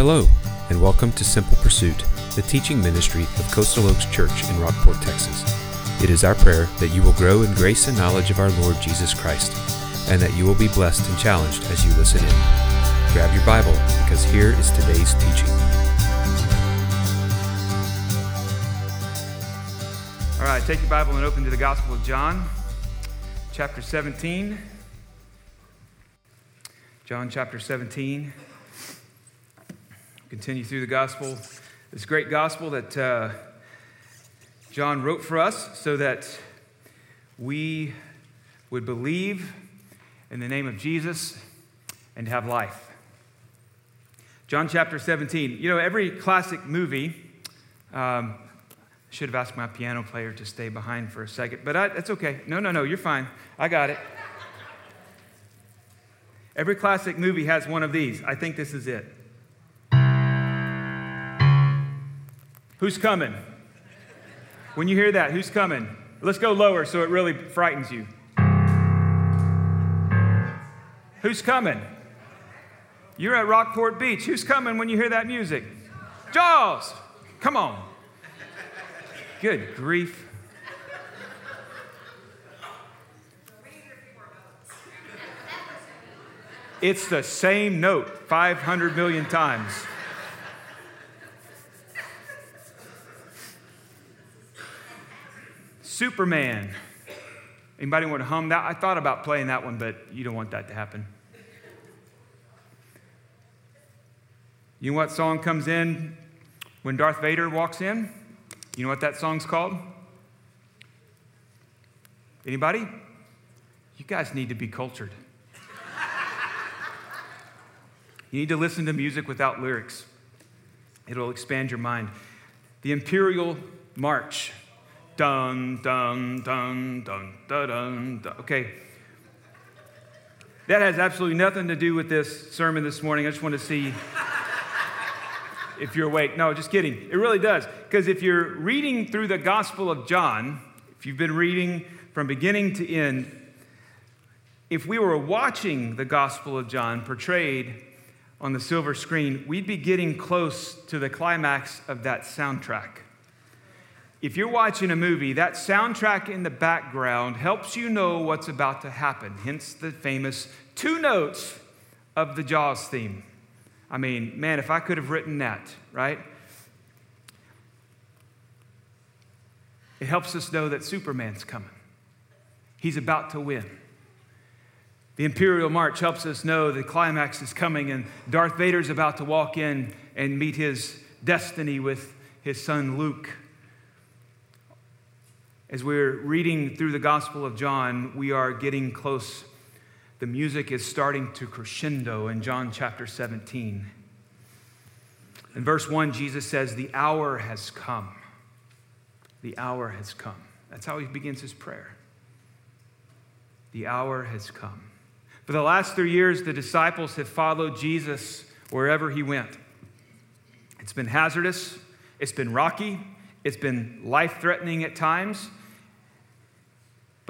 Hello, and welcome to Simple Pursuit, the teaching ministry of Coastal Oaks Church in Rockport, Texas. It is our prayer that you will grow in grace and knowledge of our Lord Jesus Christ, and that you will be blessed and challenged as you listen in. Grab your Bible, because here is today's teaching. All right, take your Bible and open to the Gospel of John, chapter 17. John chapter 17. Continue through the Gospel, this great Gospel that uh, John wrote for us so that we would believe in the name of Jesus and have life. John chapter 17. You know, every classic movie. Um, should have asked my piano player to stay behind for a second, but I, that's okay. No, no, no, you're fine. I got it. Every classic movie has one of these. I think this is it. Who's coming? When you hear that, who's coming? Let's go lower so it really frightens you. Who's coming? You're at Rockport Beach. Who's coming when you hear that music? Jaws! Come on. Good grief. It's the same note 500 million times. Superman. Anybody want to hum that? I thought about playing that one, but you don't want that to happen. You know what song comes in when Darth Vader walks in? You know what that song's called? Anybody? You guys need to be cultured. you need to listen to music without lyrics. It'll expand your mind. The Imperial March. Dun, dun, dun, dun, dun, dun. Okay. That has absolutely nothing to do with this sermon this morning. I just want to see if you're awake. No, just kidding. It really does. Because if you're reading through the Gospel of John, if you've been reading from beginning to end, if we were watching the Gospel of John portrayed on the silver screen, we'd be getting close to the climax of that soundtrack. If you're watching a movie, that soundtrack in the background helps you know what's about to happen, hence the famous two notes of the Jaws theme. I mean, man, if I could have written that, right? It helps us know that Superman's coming. He's about to win. The Imperial March helps us know the climax is coming and Darth Vader's about to walk in and meet his destiny with his son Luke. As we're reading through the Gospel of John, we are getting close. The music is starting to crescendo in John chapter 17. In verse 1, Jesus says, The hour has come. The hour has come. That's how he begins his prayer. The hour has come. For the last three years, the disciples have followed Jesus wherever he went. It's been hazardous, it's been rocky, it's been life threatening at times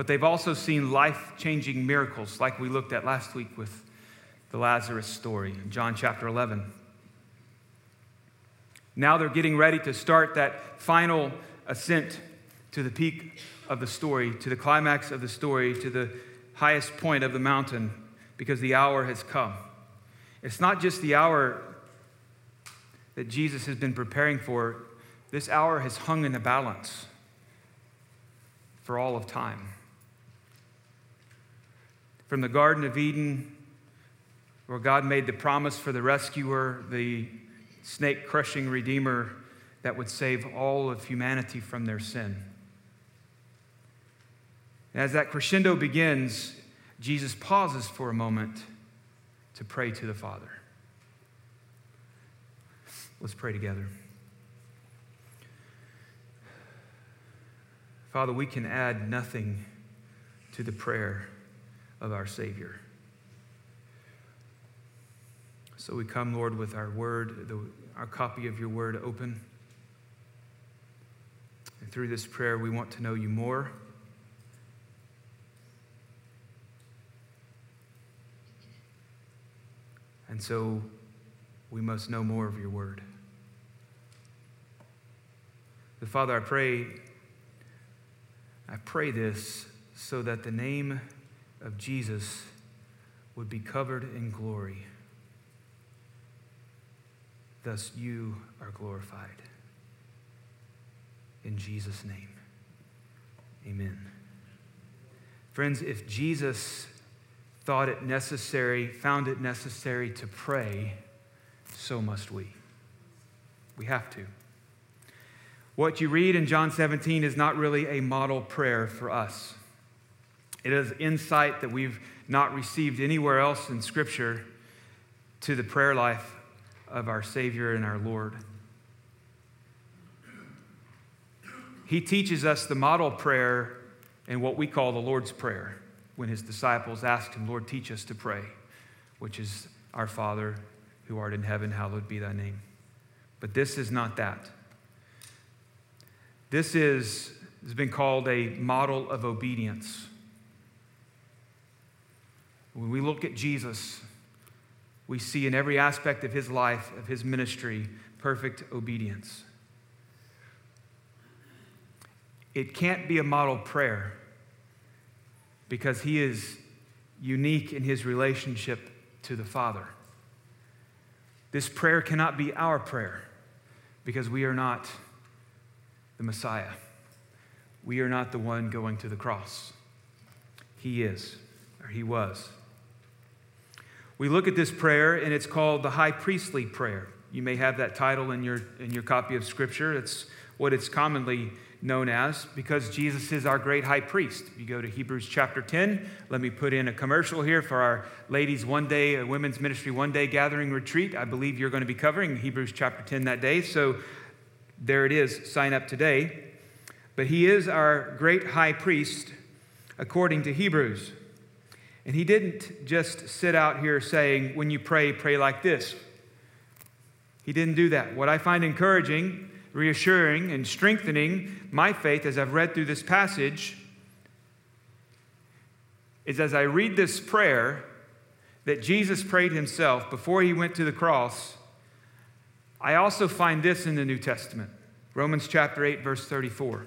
but they've also seen life changing miracles, like we looked at last week with the Lazarus story in John chapter 11. Now they're getting ready to start that final ascent to the peak of the story, to the climax of the story, to the highest point of the mountain, because the hour has come. It's not just the hour that Jesus has been preparing for, this hour has hung in the balance for all of time from the Garden of Eden, where God made the promise for the rescuer, the snake crushing Redeemer that would save all of humanity from their sin. As that crescendo begins, Jesus pauses for a moment to pray to the Father. Let's pray together. Father, we can add nothing to the prayer of our Savior. So we come, Lord, with our word, the, our copy of your word open. And through this prayer, we want to know you more. And so we must know more of your word. The Father, I pray, I pray this so that the name of Jesus would be covered in glory. Thus, you are glorified. In Jesus' name, amen. Friends, if Jesus thought it necessary, found it necessary to pray, so must we. We have to. What you read in John 17 is not really a model prayer for us. It is insight that we've not received anywhere else in Scripture to the prayer life of our Savior and our Lord. He teaches us the model prayer in what we call the Lord's Prayer when his disciples asked him, Lord, teach us to pray, which is our Father who art in heaven, hallowed be thy name. But this is not that. This is, has been called a model of obedience. When we look at Jesus, we see in every aspect of his life, of his ministry, perfect obedience. It can't be a model prayer because he is unique in his relationship to the Father. This prayer cannot be our prayer because we are not the Messiah. We are not the one going to the cross. He is, or he was. We look at this prayer, and it's called the high priestly prayer. You may have that title in your, in your copy of Scripture. It's what it's commonly known as because Jesus is our great high priest. You go to Hebrews chapter 10. Let me put in a commercial here for our ladies' one day, a women's ministry one day gathering retreat. I believe you're going to be covering Hebrews chapter 10 that day. So there it is. Sign up today. But he is our great high priest according to Hebrews. And he didn't just sit out here saying, when you pray, pray like this. He didn't do that. What I find encouraging, reassuring, and strengthening my faith as I've read through this passage is as I read this prayer that Jesus prayed himself before he went to the cross, I also find this in the New Testament Romans chapter 8, verse 34.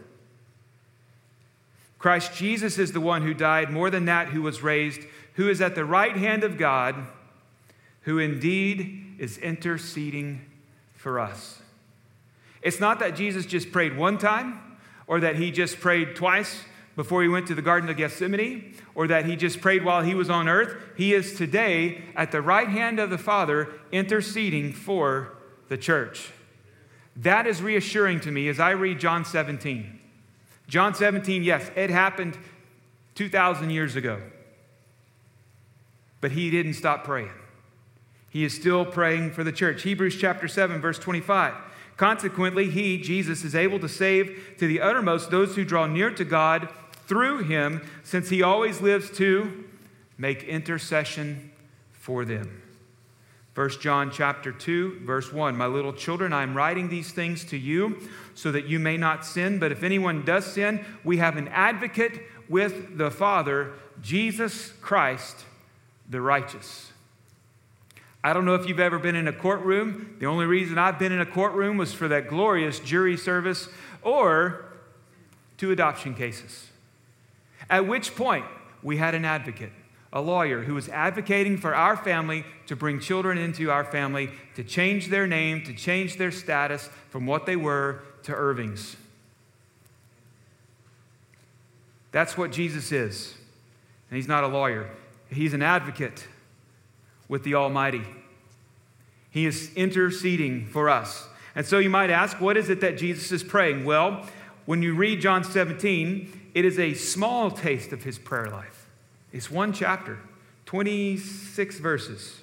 Christ Jesus is the one who died, more than that, who was raised, who is at the right hand of God, who indeed is interceding for us. It's not that Jesus just prayed one time, or that he just prayed twice before he went to the Garden of Gethsemane, or that he just prayed while he was on earth. He is today at the right hand of the Father interceding for the church. That is reassuring to me as I read John 17. John 17, yes, it happened 2,000 years ago. But he didn't stop praying. He is still praying for the church. Hebrews chapter 7, verse 25. Consequently, he, Jesus, is able to save to the uttermost those who draw near to God through him, since he always lives to make intercession for them. 1 John chapter 2 verse 1 My little children I am writing these things to you so that you may not sin. But if anyone does sin we have an advocate with the Father Jesus Christ the righteous. I don't know if you've ever been in a courtroom. The only reason I've been in a courtroom was for that glorious jury service or two adoption cases. At which point we had an advocate a lawyer who was advocating for our family to bring children into our family, to change their name, to change their status from what they were to Irvings. That's what Jesus is. And he's not a lawyer, he's an advocate with the Almighty. He is interceding for us. And so you might ask, what is it that Jesus is praying? Well, when you read John 17, it is a small taste of his prayer life. It's one chapter, 26 verses.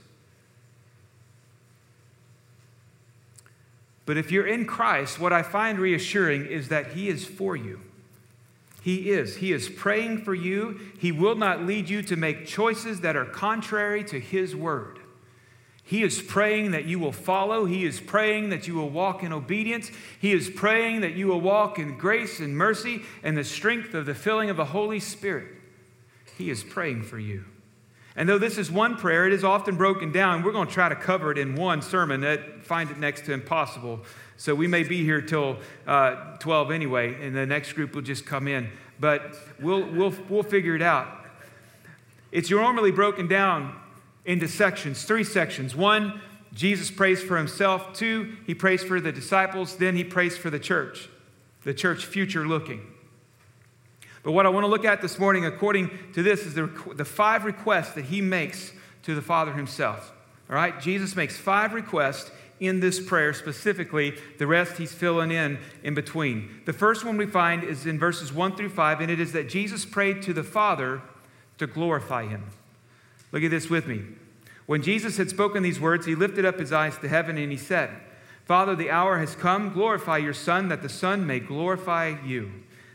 But if you're in Christ, what I find reassuring is that He is for you. He is. He is praying for you. He will not lead you to make choices that are contrary to His word. He is praying that you will follow. He is praying that you will walk in obedience. He is praying that you will walk in grace and mercy and the strength of the filling of the Holy Spirit. He is praying for you. And though this is one prayer, it is often broken down. We're going to try to cover it in one sermon. That find it next to impossible. So we may be here till uh, 12 anyway, and the next group will just come in. But we'll, we'll, we'll figure it out. It's normally broken down into sections, three sections. One, Jesus prays for himself. Two, he prays for the disciples. Then he prays for the church, the church future looking. But what I want to look at this morning, according to this, is the, the five requests that he makes to the Father himself. All right? Jesus makes five requests in this prayer specifically. The rest he's filling in in between. The first one we find is in verses 1 through 5, and it is that Jesus prayed to the Father to glorify him. Look at this with me. When Jesus had spoken these words, he lifted up his eyes to heaven and he said, Father, the hour has come. Glorify your Son, that the Son may glorify you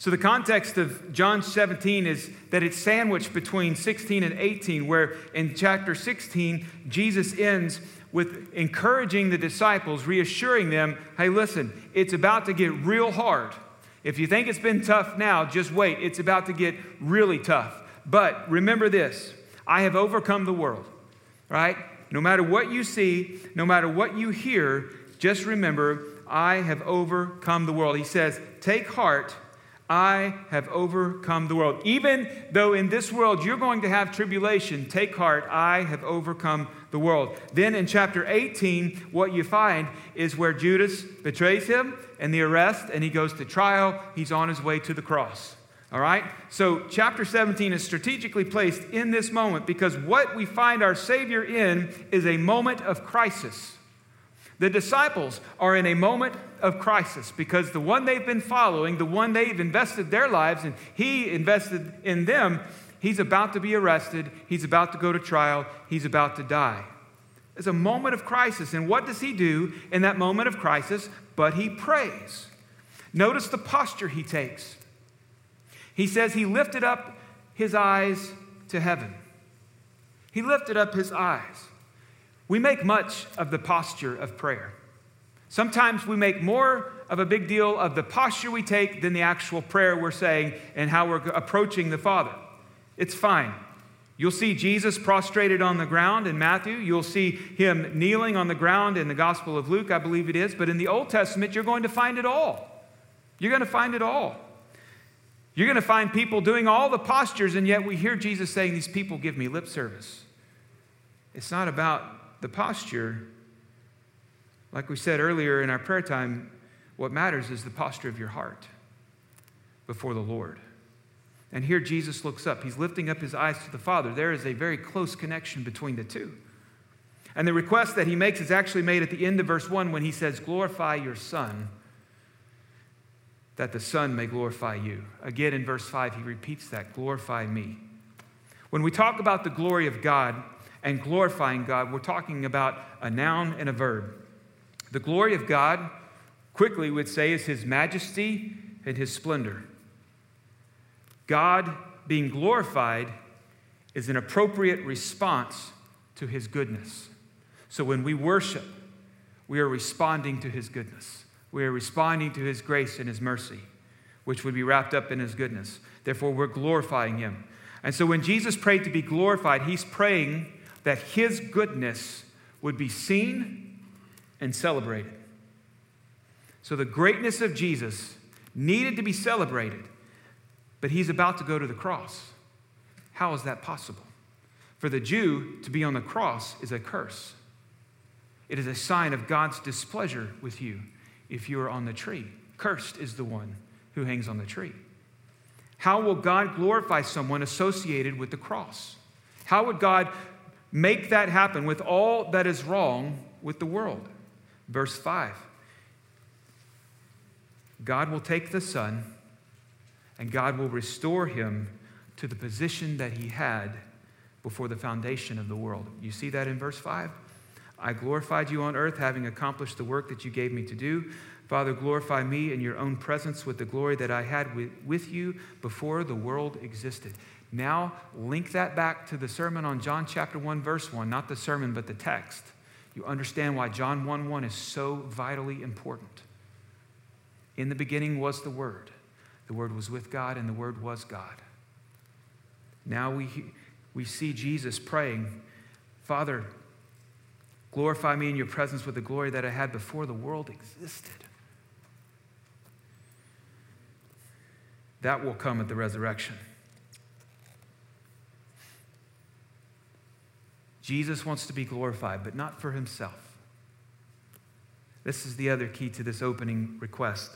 So, the context of John 17 is that it's sandwiched between 16 and 18, where in chapter 16, Jesus ends with encouraging the disciples, reassuring them hey, listen, it's about to get real hard. If you think it's been tough now, just wait. It's about to get really tough. But remember this I have overcome the world, right? No matter what you see, no matter what you hear, just remember, I have overcome the world. He says, Take heart I have overcome the world. Even though in this world you're going to have tribulation, take heart, I have overcome the world. Then in chapter 18, what you find is where Judas betrays him and the arrest, and he goes to trial. He's on his way to the cross. All right? So, chapter 17 is strategically placed in this moment because what we find our Savior in is a moment of crisis. The disciples are in a moment of crisis because the one they've been following, the one they've invested their lives in, he invested in them, he's about to be arrested, he's about to go to trial, he's about to die. It's a moment of crisis. And what does he do in that moment of crisis? But he prays. Notice the posture he takes. He says he lifted up his eyes to heaven. He lifted up his eyes. We make much of the posture of prayer. Sometimes we make more of a big deal of the posture we take than the actual prayer we're saying and how we're approaching the Father. It's fine. You'll see Jesus prostrated on the ground in Matthew. You'll see him kneeling on the ground in the Gospel of Luke, I believe it is. But in the Old Testament, you're going to find it all. You're going to find it all. You're going to find people doing all the postures, and yet we hear Jesus saying, These people give me lip service. It's not about the posture, like we said earlier in our prayer time, what matters is the posture of your heart before the Lord. And here Jesus looks up. He's lifting up his eyes to the Father. There is a very close connection between the two. And the request that he makes is actually made at the end of verse 1 when he says, Glorify your Son, that the Son may glorify you. Again, in verse 5, he repeats that glorify me. When we talk about the glory of God, and glorifying God, we're talking about a noun and a verb. The glory of God, quickly would say, is his majesty and his splendor. God being glorified is an appropriate response to his goodness. So when we worship, we are responding to his goodness. We are responding to his grace and his mercy, which would be wrapped up in his goodness. Therefore, we're glorifying him. And so when Jesus prayed to be glorified, he's praying that his goodness would be seen and celebrated. So the greatness of Jesus needed to be celebrated, but he's about to go to the cross. How is that possible? For the Jew to be on the cross is a curse. It is a sign of God's displeasure with you if you are on the tree. Cursed is the one who hangs on the tree. How will God glorify someone associated with the cross? How would God make that happen with all that is wrong with the world. Verse 5 God will take the Son and God will restore him to the position that he had before the foundation of the world. You see that in verse 5? I glorified you on earth, having accomplished the work that you gave me to do. Father, glorify me in your own presence with the glory that I had with, you before the world existed. Now, link that back to the sermon on John chapter 1, verse 1, not the sermon, but the text. You understand why John 1 1 is so vitally important. In the beginning was the Word. The Word was with God, and the Word was God. Now we, we see Jesus praying, Father, glorify me in your presence with the glory that I had before the world existed. That will come at the resurrection. Jesus wants to be glorified, but not for himself. This is the other key to this opening request.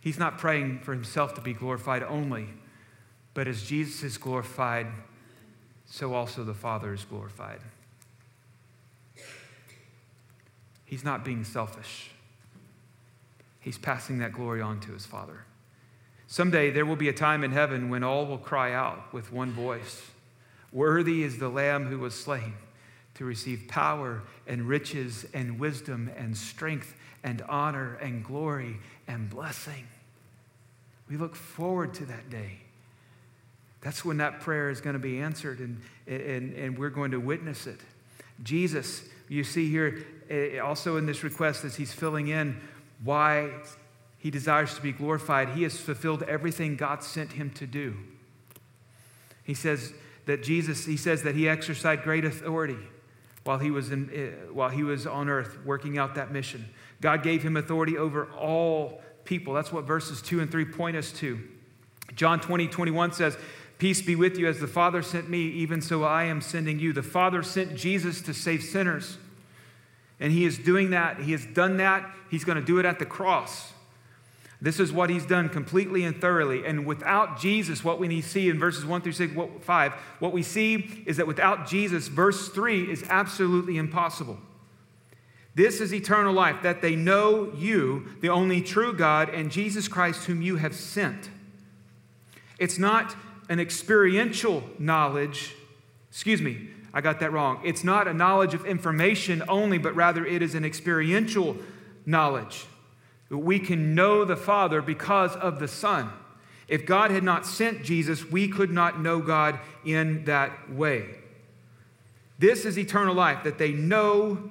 He's not praying for himself to be glorified only, but as Jesus is glorified, so also the Father is glorified. He's not being selfish. He's passing that glory on to his Father. Someday there will be a time in heaven when all will cry out with one voice Worthy is the Lamb who was slain to receive power and riches and wisdom and strength and honor and glory and blessing. We look forward to that day. That's when that prayer is going to be answered, and, and, and we're going to witness it. Jesus, you see here eh, also in this request as he's filling in why he desires to be glorified, he has fulfilled everything God sent him to do. He says that Jesus, he says that he exercised great authority while he was, in, uh, while he was on earth working out that mission. God gave him authority over all people. That's what verses 2 and 3 point us to. John 20, 21 says, Peace be with you as the Father sent me, even so I am sending you. The Father sent Jesus to save sinners. And he is doing that. He has done that. He's going to do it at the cross. This is what he's done completely and thoroughly. And without Jesus, what we see in verses 1 through 6, 5, what we see is that without Jesus, verse 3 is absolutely impossible. This is eternal life, that they know you, the only true God, and Jesus Christ, whom you have sent. It's not an experiential knowledge, excuse me, I got that wrong. It's not a knowledge of information only, but rather it is an experiential knowledge. We can know the Father because of the Son. If God had not sent Jesus, we could not know God in that way. This is eternal life, that they know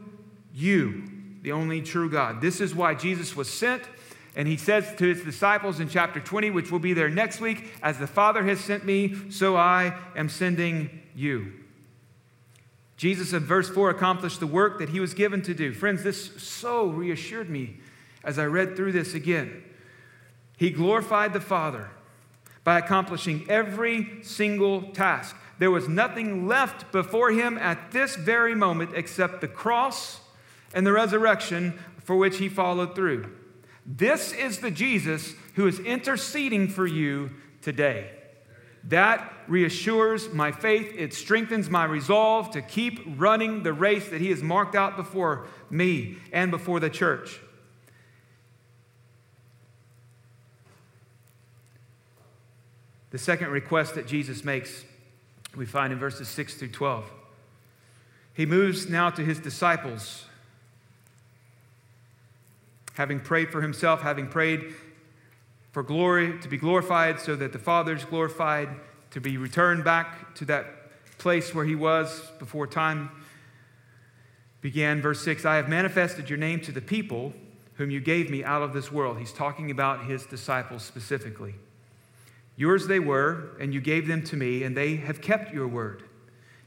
you, the only true God. This is why Jesus was sent. And he says to his disciples in chapter 20, which will be there next week, as the Father has sent me, so I am sending you. Jesus in verse 4 accomplished the work that he was given to do. Friends, this so reassured me as I read through this again. He glorified the Father by accomplishing every single task. There was nothing left before him at this very moment except the cross and the resurrection for which he followed through. This is the Jesus who is interceding for you today. That reassures my faith. It strengthens my resolve to keep running the race that he has marked out before me and before the church. The second request that Jesus makes, we find in verses 6 through 12. He moves now to his disciples. Having prayed for himself, having prayed for glory, to be glorified so that the Father is glorified, to be returned back to that place where he was before time began. Verse 6 I have manifested your name to the people whom you gave me out of this world. He's talking about his disciples specifically. Yours they were, and you gave them to me, and they have kept your word.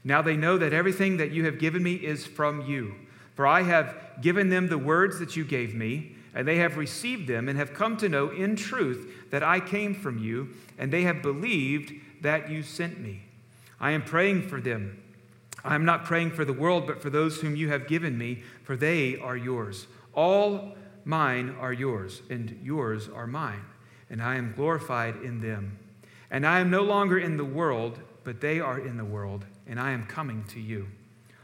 Now they know that everything that you have given me is from you. For I have given them the words that you gave me, and they have received them, and have come to know in truth that I came from you, and they have believed that you sent me. I am praying for them. I am not praying for the world, but for those whom you have given me, for they are yours. All mine are yours, and yours are mine and I am glorified in them. And I am no longer in the world, but they are in the world, and I am coming to you.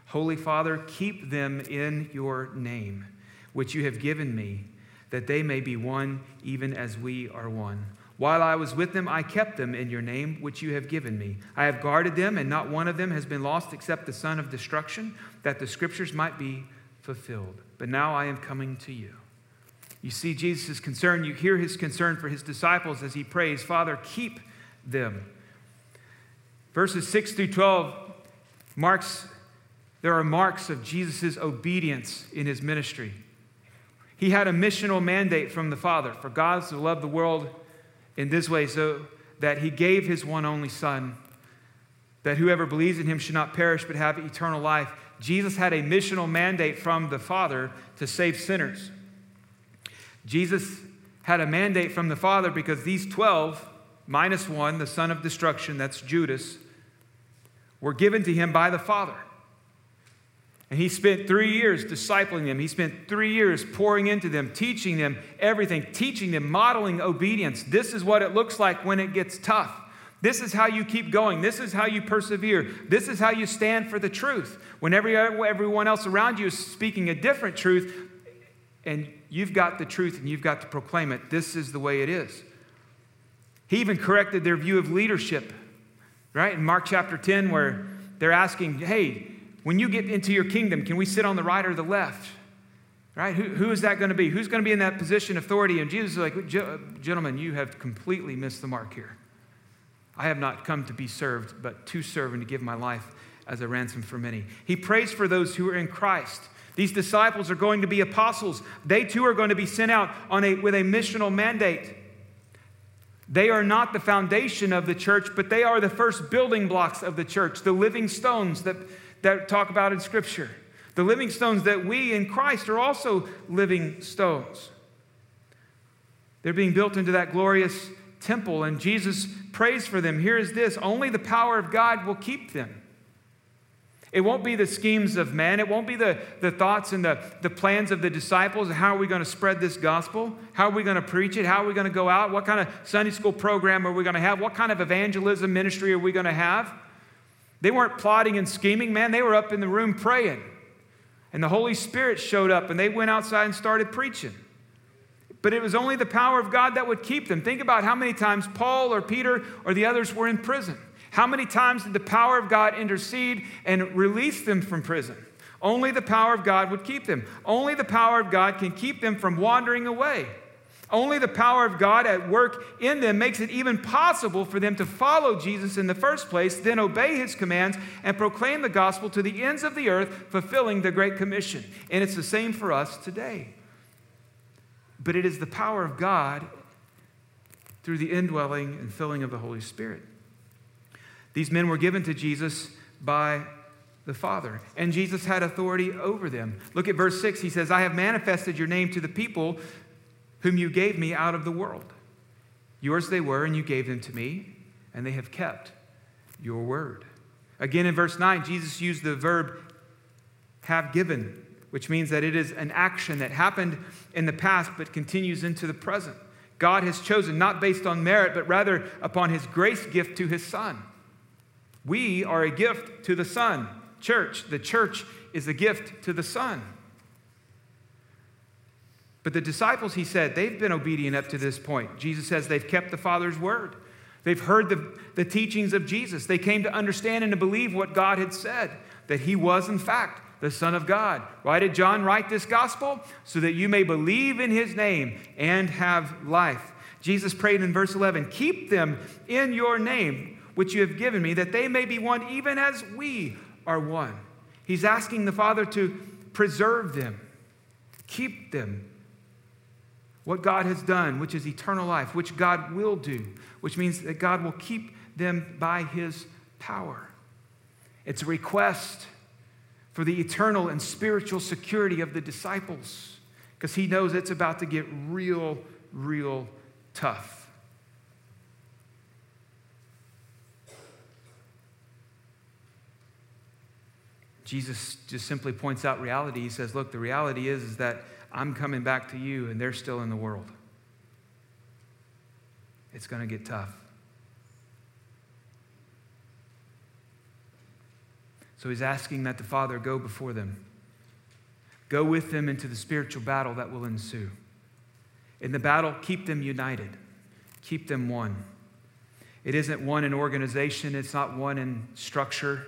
Holy Father, keep them in your name, which you have given me, that they may be one, even as we are one. While I was with them, I kept them in your name, which you have given me. I have guarded them, and not one of them has been lost except the son of destruction, that the scriptures might be fulfilled. But now I am coming to you. You see Jesus' concern. You hear his concern for his disciples as he prays, Father, keep them. Verses 6 through 12 marks, there are marks of Jesus' obedience in his ministry. He had a missional mandate from the Father for God to love the world in this way so that he gave his one only Son, that whoever believes in him should not perish but have eternal life. Jesus had a missional mandate from the Father to save sinners. Jesus had a mandate from the Father because these 12, minus one, the son of destruction, that's Judas, were given to him by the Father. And he spent three years discipling them. He spent three years pouring into them, teaching them everything, teaching them, modeling obedience. This is what it looks like when it gets tough. This is how you keep going. This is how you persevere. This is how you stand for the truth. When every, everyone else around you is speaking a different truth, and you've got the truth and you've got to proclaim it. This is the way it is. He even corrected their view of leadership, right? In Mark chapter 10, where they're asking, hey, when you get into your kingdom, can we sit on the right or the left? Right? Who, who is that going to be? Who's going to be in that position of authority? And Jesus is like, gentlemen, you have completely missed the mark here. I have not come to be served, but to serve and to give my life as a ransom for many. He prays for those who are in Christ. These disciples are going to be apostles. They too are going to be sent out on a, with a missional mandate. They are not the foundation of the church, but they are the first building blocks of the church, the living stones that, that talk about in Scripture. The living stones that we in Christ are also living stones. They're being built into that glorious temple, and Jesus prays for them. Here is this only the power of God will keep them. It won't be the schemes of men. It won't be the, the thoughts and the, the plans of the disciples. How are we going to spread this gospel? How are we going to preach it? How are we going to go out? What kind of Sunday school program are we going to have? What kind of evangelism ministry are we going to have? They weren't plotting and scheming, man. They were up in the room praying. And the Holy Spirit showed up and they went outside and started preaching. But it was only the power of God that would keep them. Think about how many times Paul or Peter or the others were in prison. How many times did the power of God intercede and release them from prison? Only the power of God would keep them. Only the power of God can keep them from wandering away. Only the power of God at work in them makes it even possible for them to follow Jesus in the first place, then obey his commands, and proclaim the gospel to the ends of the earth, fulfilling the Great Commission. And it's the same for us today. But it is the power of God through the indwelling and filling of the Holy Spirit. These men were given to Jesus by the Father, and Jesus had authority over them. Look at verse 6. He says, I have manifested your name to the people whom you gave me out of the world. Yours they were, and you gave them to me, and they have kept your word. Again, in verse 9, Jesus used the verb have given, which means that it is an action that happened in the past but continues into the present. God has chosen not based on merit, but rather upon his grace gift to his Son. We are a gift to the Son. Church, the church is a gift to the Son. But the disciples, he said, they've been obedient up to this point. Jesus says they've kept the Father's word. They've heard the, the teachings of Jesus. They came to understand and to believe what God had said, that he was, in fact, the Son of God. Why did John write this gospel? So that you may believe in his name and have life. Jesus prayed in verse 11, Keep them in your name which you have given me, that they may be one even as we are one. He's asking the Father to preserve them, keep them. What God has done, which is eternal life, which God will do, which means that God will keep them by his power. It's a request for the eternal and spiritual security of the disciples because he knows it's about to get real, real tough. Jesus just simply points out reality. He says, Look, the reality is, is that I'm coming back to you and they're still in the world. It's going to get tough. So he's asking that the Father go before them, go with them into the spiritual battle that will ensue. In the battle, keep them united, keep them one. It isn't one in organization, it's not one in structure.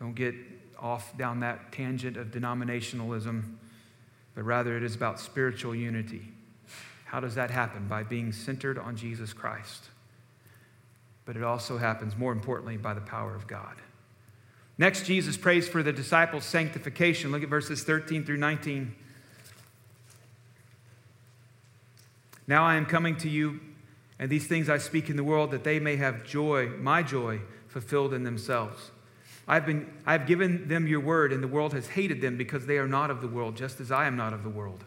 Don't get off down that tangent of denominationalism, but rather it is about spiritual unity. How does that happen? By being centered on Jesus Christ. But it also happens, more importantly, by the power of God. Next, Jesus prays for the disciples' sanctification. Look at verses 13 through 19. Now I am coming to you, and these things I speak in the world, that they may have joy, my joy, fulfilled in themselves. I've, been, I've given them your word, and the world has hated them because they are not of the world, just as I am not of the world.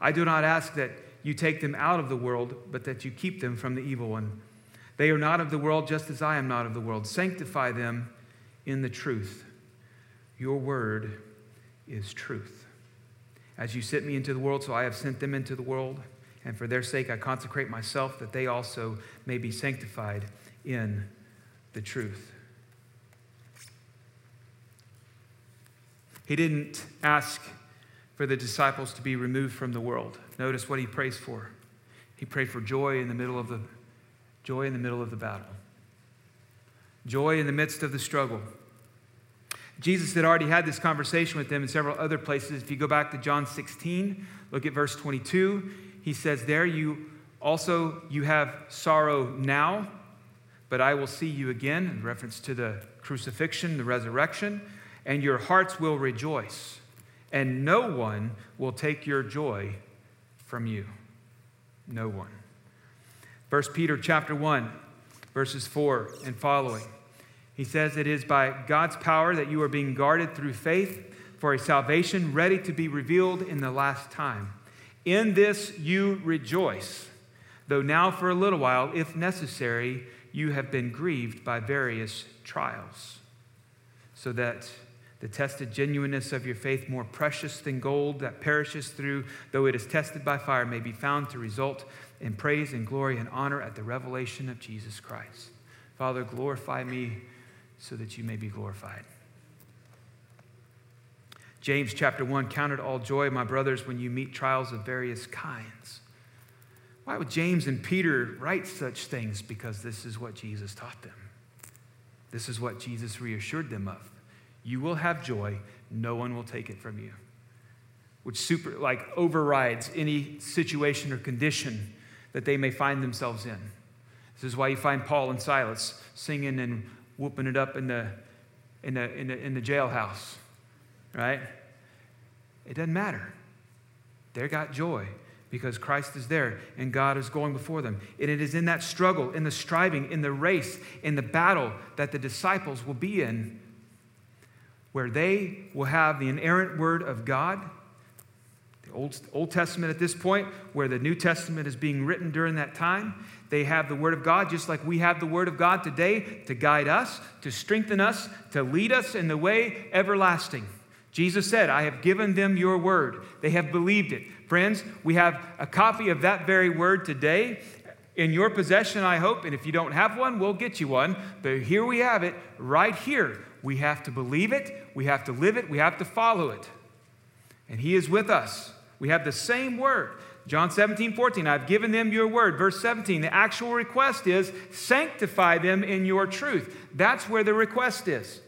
I do not ask that you take them out of the world, but that you keep them from the evil one. They are not of the world, just as I am not of the world. Sanctify them in the truth. Your word is truth. As you sent me into the world, so I have sent them into the world. And for their sake, I consecrate myself that they also may be sanctified in the truth. He didn't ask for the disciples to be removed from the world. Notice what he prays for. He prayed for joy in the middle of the joy in the middle of the battle. Joy in the midst of the struggle. Jesus had already had this conversation with them in several other places. If you go back to John 16, look at verse 22. He says, There you also you have sorrow now, but I will see you again, in reference to the crucifixion, the resurrection, and your hearts will rejoice, and no one will take your joy from you. No one. 1 Peter chapter 1, verses 4 and following. He says, It is by God's power that you are being guarded through faith for a salvation ready to be revealed in the last time. In this you rejoice, though now for a little while, if necessary, you have been grieved by various trials, so that the tested genuineness of your faith, more precious than gold that perishes through, though it is tested by fire, may be found to result in praise and glory and honor at the revelation of Jesus Christ. Father, glorify me so that you may be glorified. James chapter 1 counted all joy, my brothers, when you meet trials of various kinds. Why would James and Peter write such things? Because this is what Jesus taught them. This is what Jesus reassured them of. You will have joy, no one will take it from you. Which super like overrides any situation or condition that they may find themselves in. This is why you find Paul and Silas singing and whooping it up in the, in the, in the, in the jailhouse, right? It doesn't matter. They got joy because Christ is there and God is going before them. And it is in that struggle, in the striving, in the race, in the battle that the disciples will be in, where they will have the inerrant word of God. The Old, Old Testament at this point, where the New Testament is being written during that time, they have the Word of God just like we have the Word of God today to guide us, to strengthen us, to lead us in the way everlasting. Jesus said, I have given them your word. They have believed it. Friends, we have a copy of that very word today in your possession, I hope. And if you don't have one, we'll get you one. But here we have it right here. We have to believe it, we have to live it, we have to follow it. And He is with us. We have the same word. John 17, 14, I've given them your word. Verse 17, the actual request is sanctify them in your truth. That's where the request is.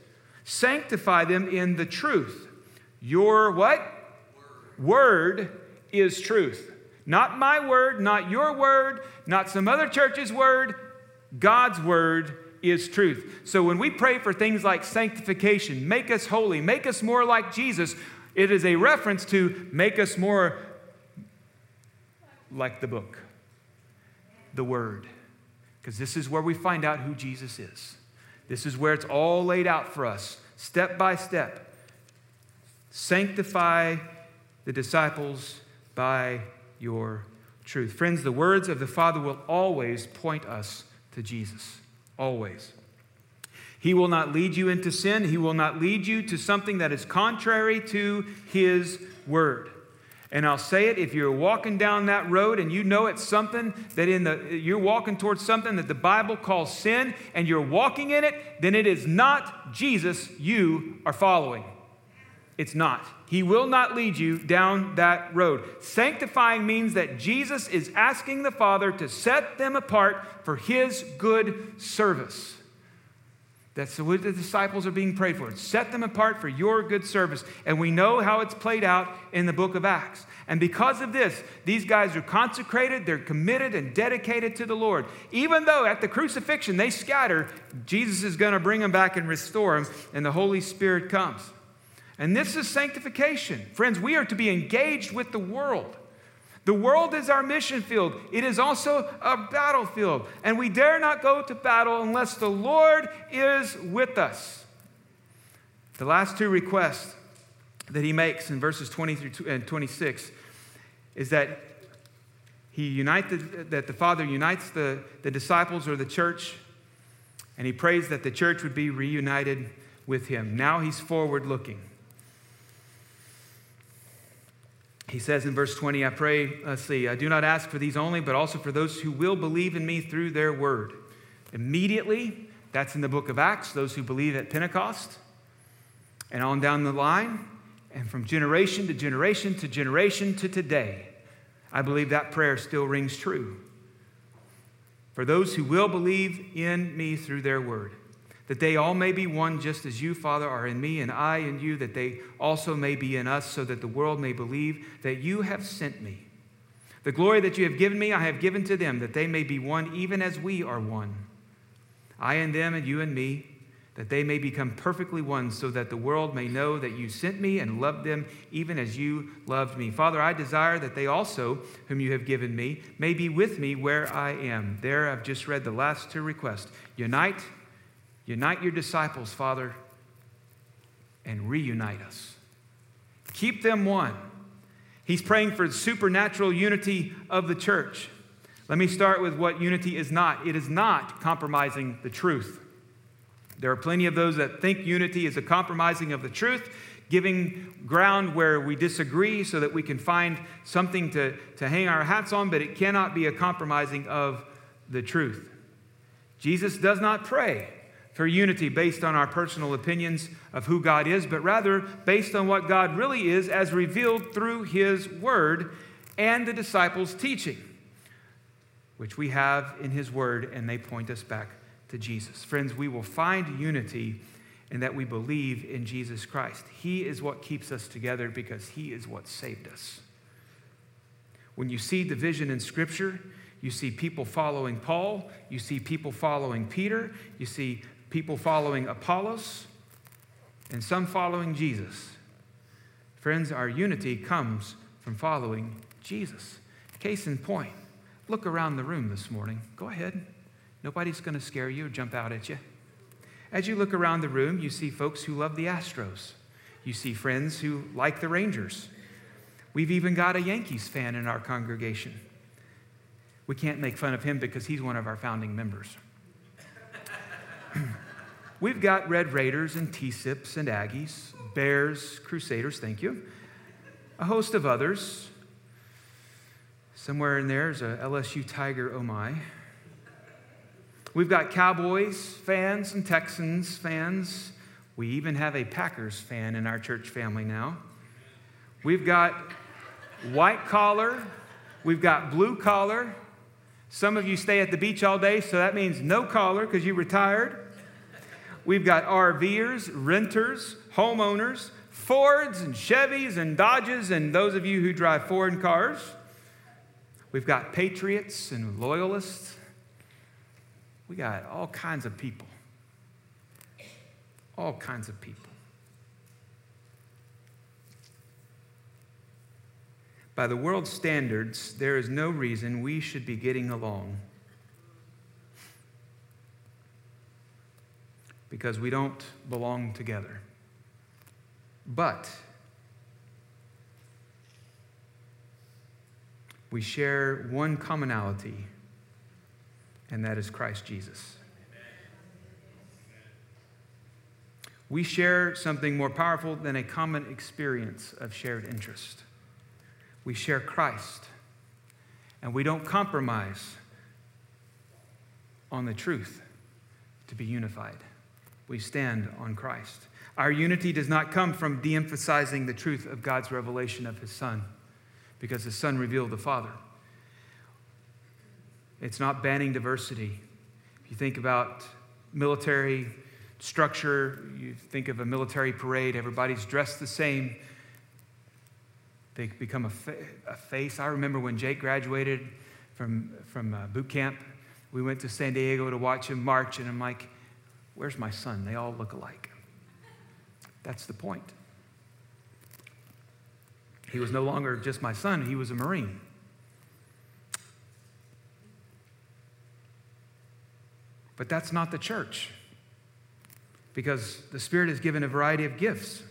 Sanctify them in the truth. Your what? Word, word is truth. Not my word, not your word, not some other church's word. God's word is truth. So when we pray for things like sanctification, make us holy, make us more like Jesus, it is a reference to make us more like the book, the Word. Because this is where we find out who Jesus is. This is where it's all laid out for us, step by step. Sanctify the disciples by your truth. Friends, the words of the Father will always point us to Jesus. Always. He will not lead you into sin. He will not lead you to something that is contrary to His word. And I'll say it if you're walking down that road and you know it's something that in the you're walking towards something that the Bible calls sin and you're walking in it, then it is not Jesus you are following. It's not. He will not lead you down that road. Sanctifying means that Jesus is asking the Father to set them apart for his good service. That's what the disciples are being prayed for. Set them apart for your good service. And we know how it's played out in the book of Acts. And because of this, these guys are consecrated, they're committed and dedicated to the Lord. Even though at the crucifixion they scatter, Jesus is going to bring them back and restore them, and the Holy Spirit comes. And this is sanctification. Friends, we are to be engaged with the world. The world is our mission field. It is also a battlefield. And we dare not go to battle unless the Lord is with us. The last two requests that he makes in verses 20 through 26 is that he unite the, that the Father unites the, the disciples or the church, and he prays that the church would be reunited with him. Now he's forward looking. He says in verse 20, I pray, let's see, I do not ask for these only, but also for those who will believe in me through their word. Immediately, that's in the book of Acts, those who believe at Pentecost, and on down the line, and from generation to generation to generation to today. I believe that prayer still rings true. For those who will believe in me through their word that they all may be one, just as you, Father, are in me, and I in you, that they also may be in us, so that the world may believe that you have sent me. The glory that you have given me, I have given to them, that they may be one, even as we are one. I and them, and you and me, that they may become perfectly one, so that the world may know that you sent me and loved them, even as you loved me. Father, I desire that they also, whom you have given me, may be with me where I am. There, I've just read the last two requests unite Unite your disciples, Father, and reunite us. Keep them one. He's praying for supernatural unity of the church. Let me start with what unity is not it is not compromising the truth. There are plenty of those that think unity is a compromising of the truth, giving ground where we disagree so that we can find something to, to hang our hats on, but it cannot be a compromising of the truth. Jesus does not pray for unity based on our personal opinions of who God is, but rather based on what God really is as revealed through His Word and the disciples' teaching, which we have in His Word, and they point us back to Jesus. Friends, we will find unity in that we believe in Jesus Christ. He is what keeps us together because He is what saved us. When you see division in Scripture, you see people following Paul, you see people following Peter, you see people following Apollos, and some following Jesus. Friends, our unity comes from following Jesus. Case in point, look around the room this morning. Go ahead. Nobody's going to scare you or jump out at you. As you look around the room, you see folks who love the Astros. You see friends who like the Rangers. We've even got a Yankees fan in our congregation. We can't make fun of him because he's one of our founding members. We've got Red Raiders and T-Sips and Aggies, Bears, Crusaders, thank you. A host of others. Somewhere in there is a LSU Tiger, oh my. We've got Cowboys fans and Texans fans. We even have a Packers fan in our church family now. We've got white collar. We've got blue collar. Some of you stay at the beach all day, so that means no collar because you retired. We've got RVers, renters, homeowners, Fords and Chevys and Dodges, and those of you who drive foreign cars. We've got patriots and loyalists. We got all kinds of people. All kinds of people. By the world's standards, there is no reason we should be getting along because we don't belong together. But we share one commonality, and that is Christ Jesus. We share something more powerful than a common experience of shared interest. We share Christ, and we don't compromise on the truth to be unified we stand on Christ. Our unity does not come from de emphasizing the truth of God's revelation of His Son, because the Son revealed the Father. It's not banning diversity. If you think about military structure. You think of a military parade, everybody's dressed the same. They become a, fa- a face. I remember when Jake graduated from, from uh, boot camp, we went to San Diego to watch him march, and I'm like, where's my son? They all look alike. That's the point. He was no longer just my son, he was a Marine. But that's not the church. Because the Spirit has given a variety of gifts.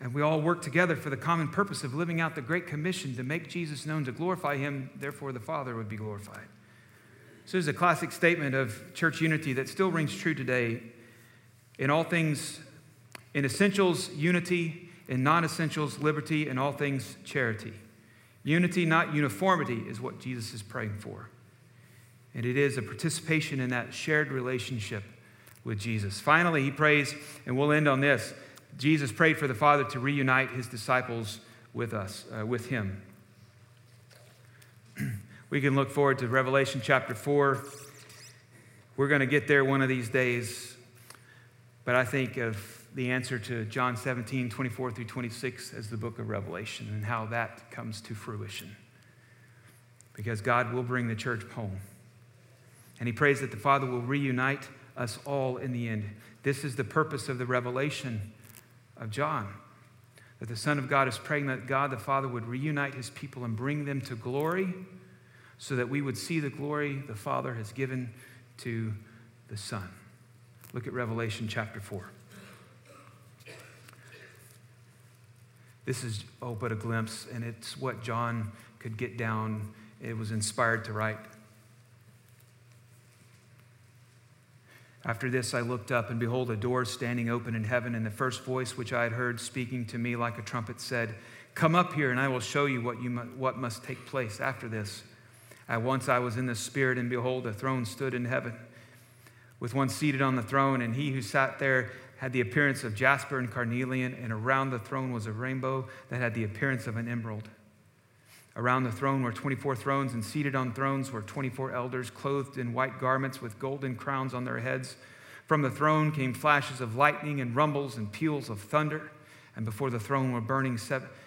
And we all work together for the common purpose of living out the Great Commission to make Jesus known, to glorify Him, therefore the Father would be glorified. So, this is a classic statement of church unity that still rings true today. In all things, in essentials, unity. In non essentials, liberty. In all things, charity. Unity, not uniformity, is what Jesus is praying for. And it is a participation in that shared relationship with Jesus. Finally, he prays, and we'll end on this. Jesus prayed for the Father to reunite his disciples with us, uh, with him. We can look forward to Revelation chapter 4. We're going to get there one of these days. But I think of the answer to John 17, 24 through 26 as the book of Revelation and how that comes to fruition. Because God will bring the church home. And he prays that the Father will reunite us all in the end. This is the purpose of the revelation of John. That the Son of God is praying that God the Father would reunite his people and bring them to glory so that we would see the glory the Father has given to the Son. Look at Revelation chapter 4. This is, oh, but a glimpse, and it's what John could get down. It was inspired to write. After this, I looked up, and behold, a door standing open in heaven, and the first voice which I had heard speaking to me like a trumpet said, Come up here, and I will show you what, you mu- what must take place after this. At once I was in the Spirit, and behold, a throne stood in heaven, with one seated on the throne, and he who sat there had the appearance of jasper and carnelian, and around the throne was a rainbow that had the appearance of an emerald. Around the throne were 24 thrones, and seated on thrones were 24 elders, clothed in white garments with golden crowns on their heads. From the throne came flashes of lightning and rumbles and peals of thunder. And before the throne were burning seven,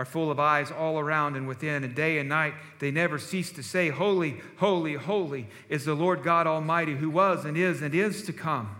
are full of eyes all around and within, and day and night they never cease to say, Holy, holy, holy is the Lord God Almighty, who was and is and is to come.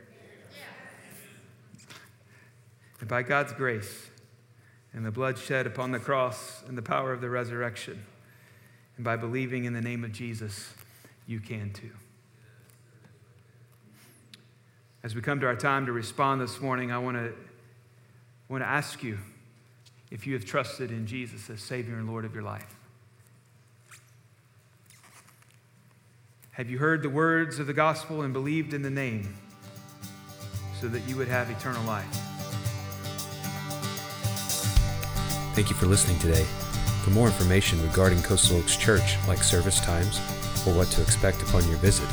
And by God's grace and the blood shed upon the cross and the power of the resurrection, and by believing in the name of Jesus, you can too. As we come to our time to respond this morning, I want to, want to ask you if you have trusted in Jesus as Savior and Lord of your life. Have you heard the words of the gospel and believed in the name so that you would have eternal life? Thank you for listening today. For more information regarding Coastal Oaks Church, like service times or what to expect upon your visit,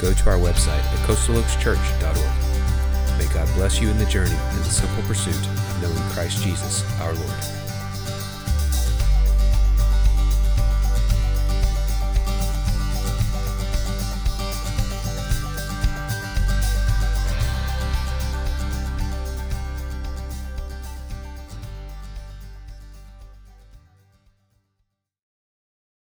go to our website at coastaloakschurch.org. May God bless you in the journey in the simple pursuit of knowing Christ Jesus, our Lord.